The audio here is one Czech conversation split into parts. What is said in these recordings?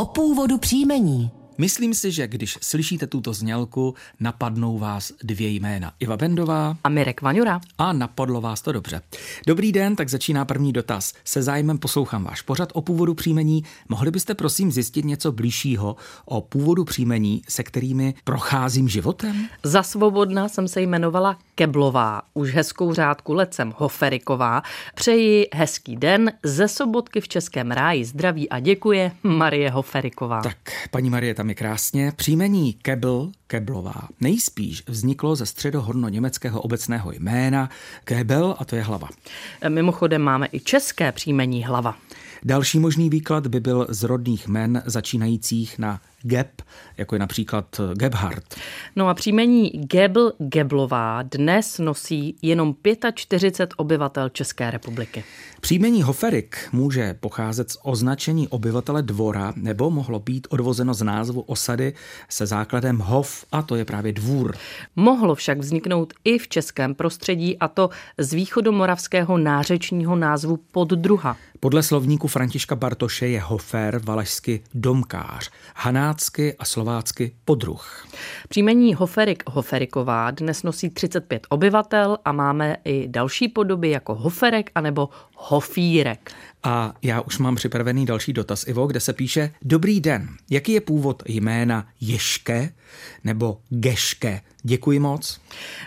o původu příjmení. Myslím si, že když slyšíte tuto znělku, napadnou vás dvě jména. Iva Bendová a Mirek Vaňura. A napadlo vás to dobře. Dobrý den, tak začíná první dotaz. Se zájmem poslouchám váš pořad o původu příjmení. Mohli byste prosím zjistit něco blížšího o původu příjmení, se kterými procházím životem? Za svobodna jsem se jmenovala Keblová, už hezkou řádku let jsem Hoferiková. Přeji hezký den, ze sobotky v Českém ráji zdraví a děkuje Marie Hoferiková. Tak, paní Marie, tam je krásně. Příjmení Kebl, Keblová, nejspíš vzniklo ze středohorno-německého obecného jména Kebel a to je hlava. Mimochodem máme i české příjmení hlava. Další možný výklad by byl z rodných men začínajících na Geb, jako je například Gebhardt. No a příjmení Gebl Geblová dnes nosí jenom 45 obyvatel České republiky. Příjmení Hoferik může pocházet z označení obyvatele dvora nebo mohlo být odvozeno z názvu osady se základem Hof, a to je právě dvůr. Mohlo však vzniknout i v českém prostředí, a to z východomoravského nářečního názvu poddruha. Podle slovníku Františka Bartoše je Hofer valašsky domkář, hanácky a slovácky podruh. Příjmení Hoferik Hoferiková dnes nosí 35 obyvatel a máme i další podoby jako Hoferek anebo Hofírek. A já už mám připravený další dotaz, Ivo, kde se píše Dobrý den, jaký je původ jména Ješke nebo Geške? Děkuji moc.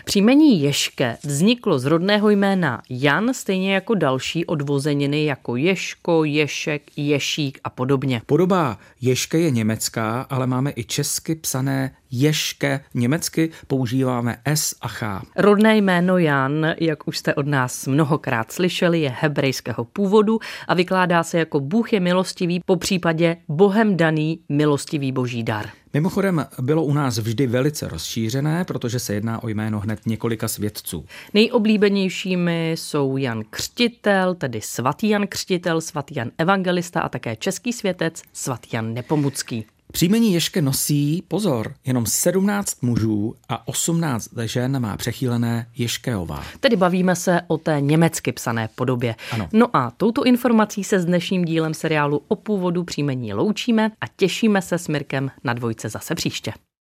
Příjmení Ješke vzniklo z rodného jména Jan, stejně jako další odvozeniny jako Ješko, Ješek, Ješík a podobně. Podoba Ješke je německá, ale máme i česky psané Ješke. Německy používáme S a Ch. Rodné jméno Jan, jak už jste od nás mnohokrát slyšeli, je hebrejského původu a vykládá se jako Bůh je milostivý, po případě Bohem daný milostivý boží dar. Mimochodem bylo u nás vždy velice rozšířené, protože se jedná o jméno hned několika svědců. Nejoblíbenějšími jsou Jan Křtitel, tedy svatý Jan Křtitel, svatý Jan Evangelista a také český světec svatý Jan Nepomucký. Příjmení Ješke nosí, pozor, jenom 17 mužů a 18 žen má přechýlené Ješkeová. Tedy bavíme se o té německy psané podobě. Ano. No a touto informací se s dnešním dílem seriálu o původu příjmení loučíme a těšíme se s Mirkem na dvojce zase příště.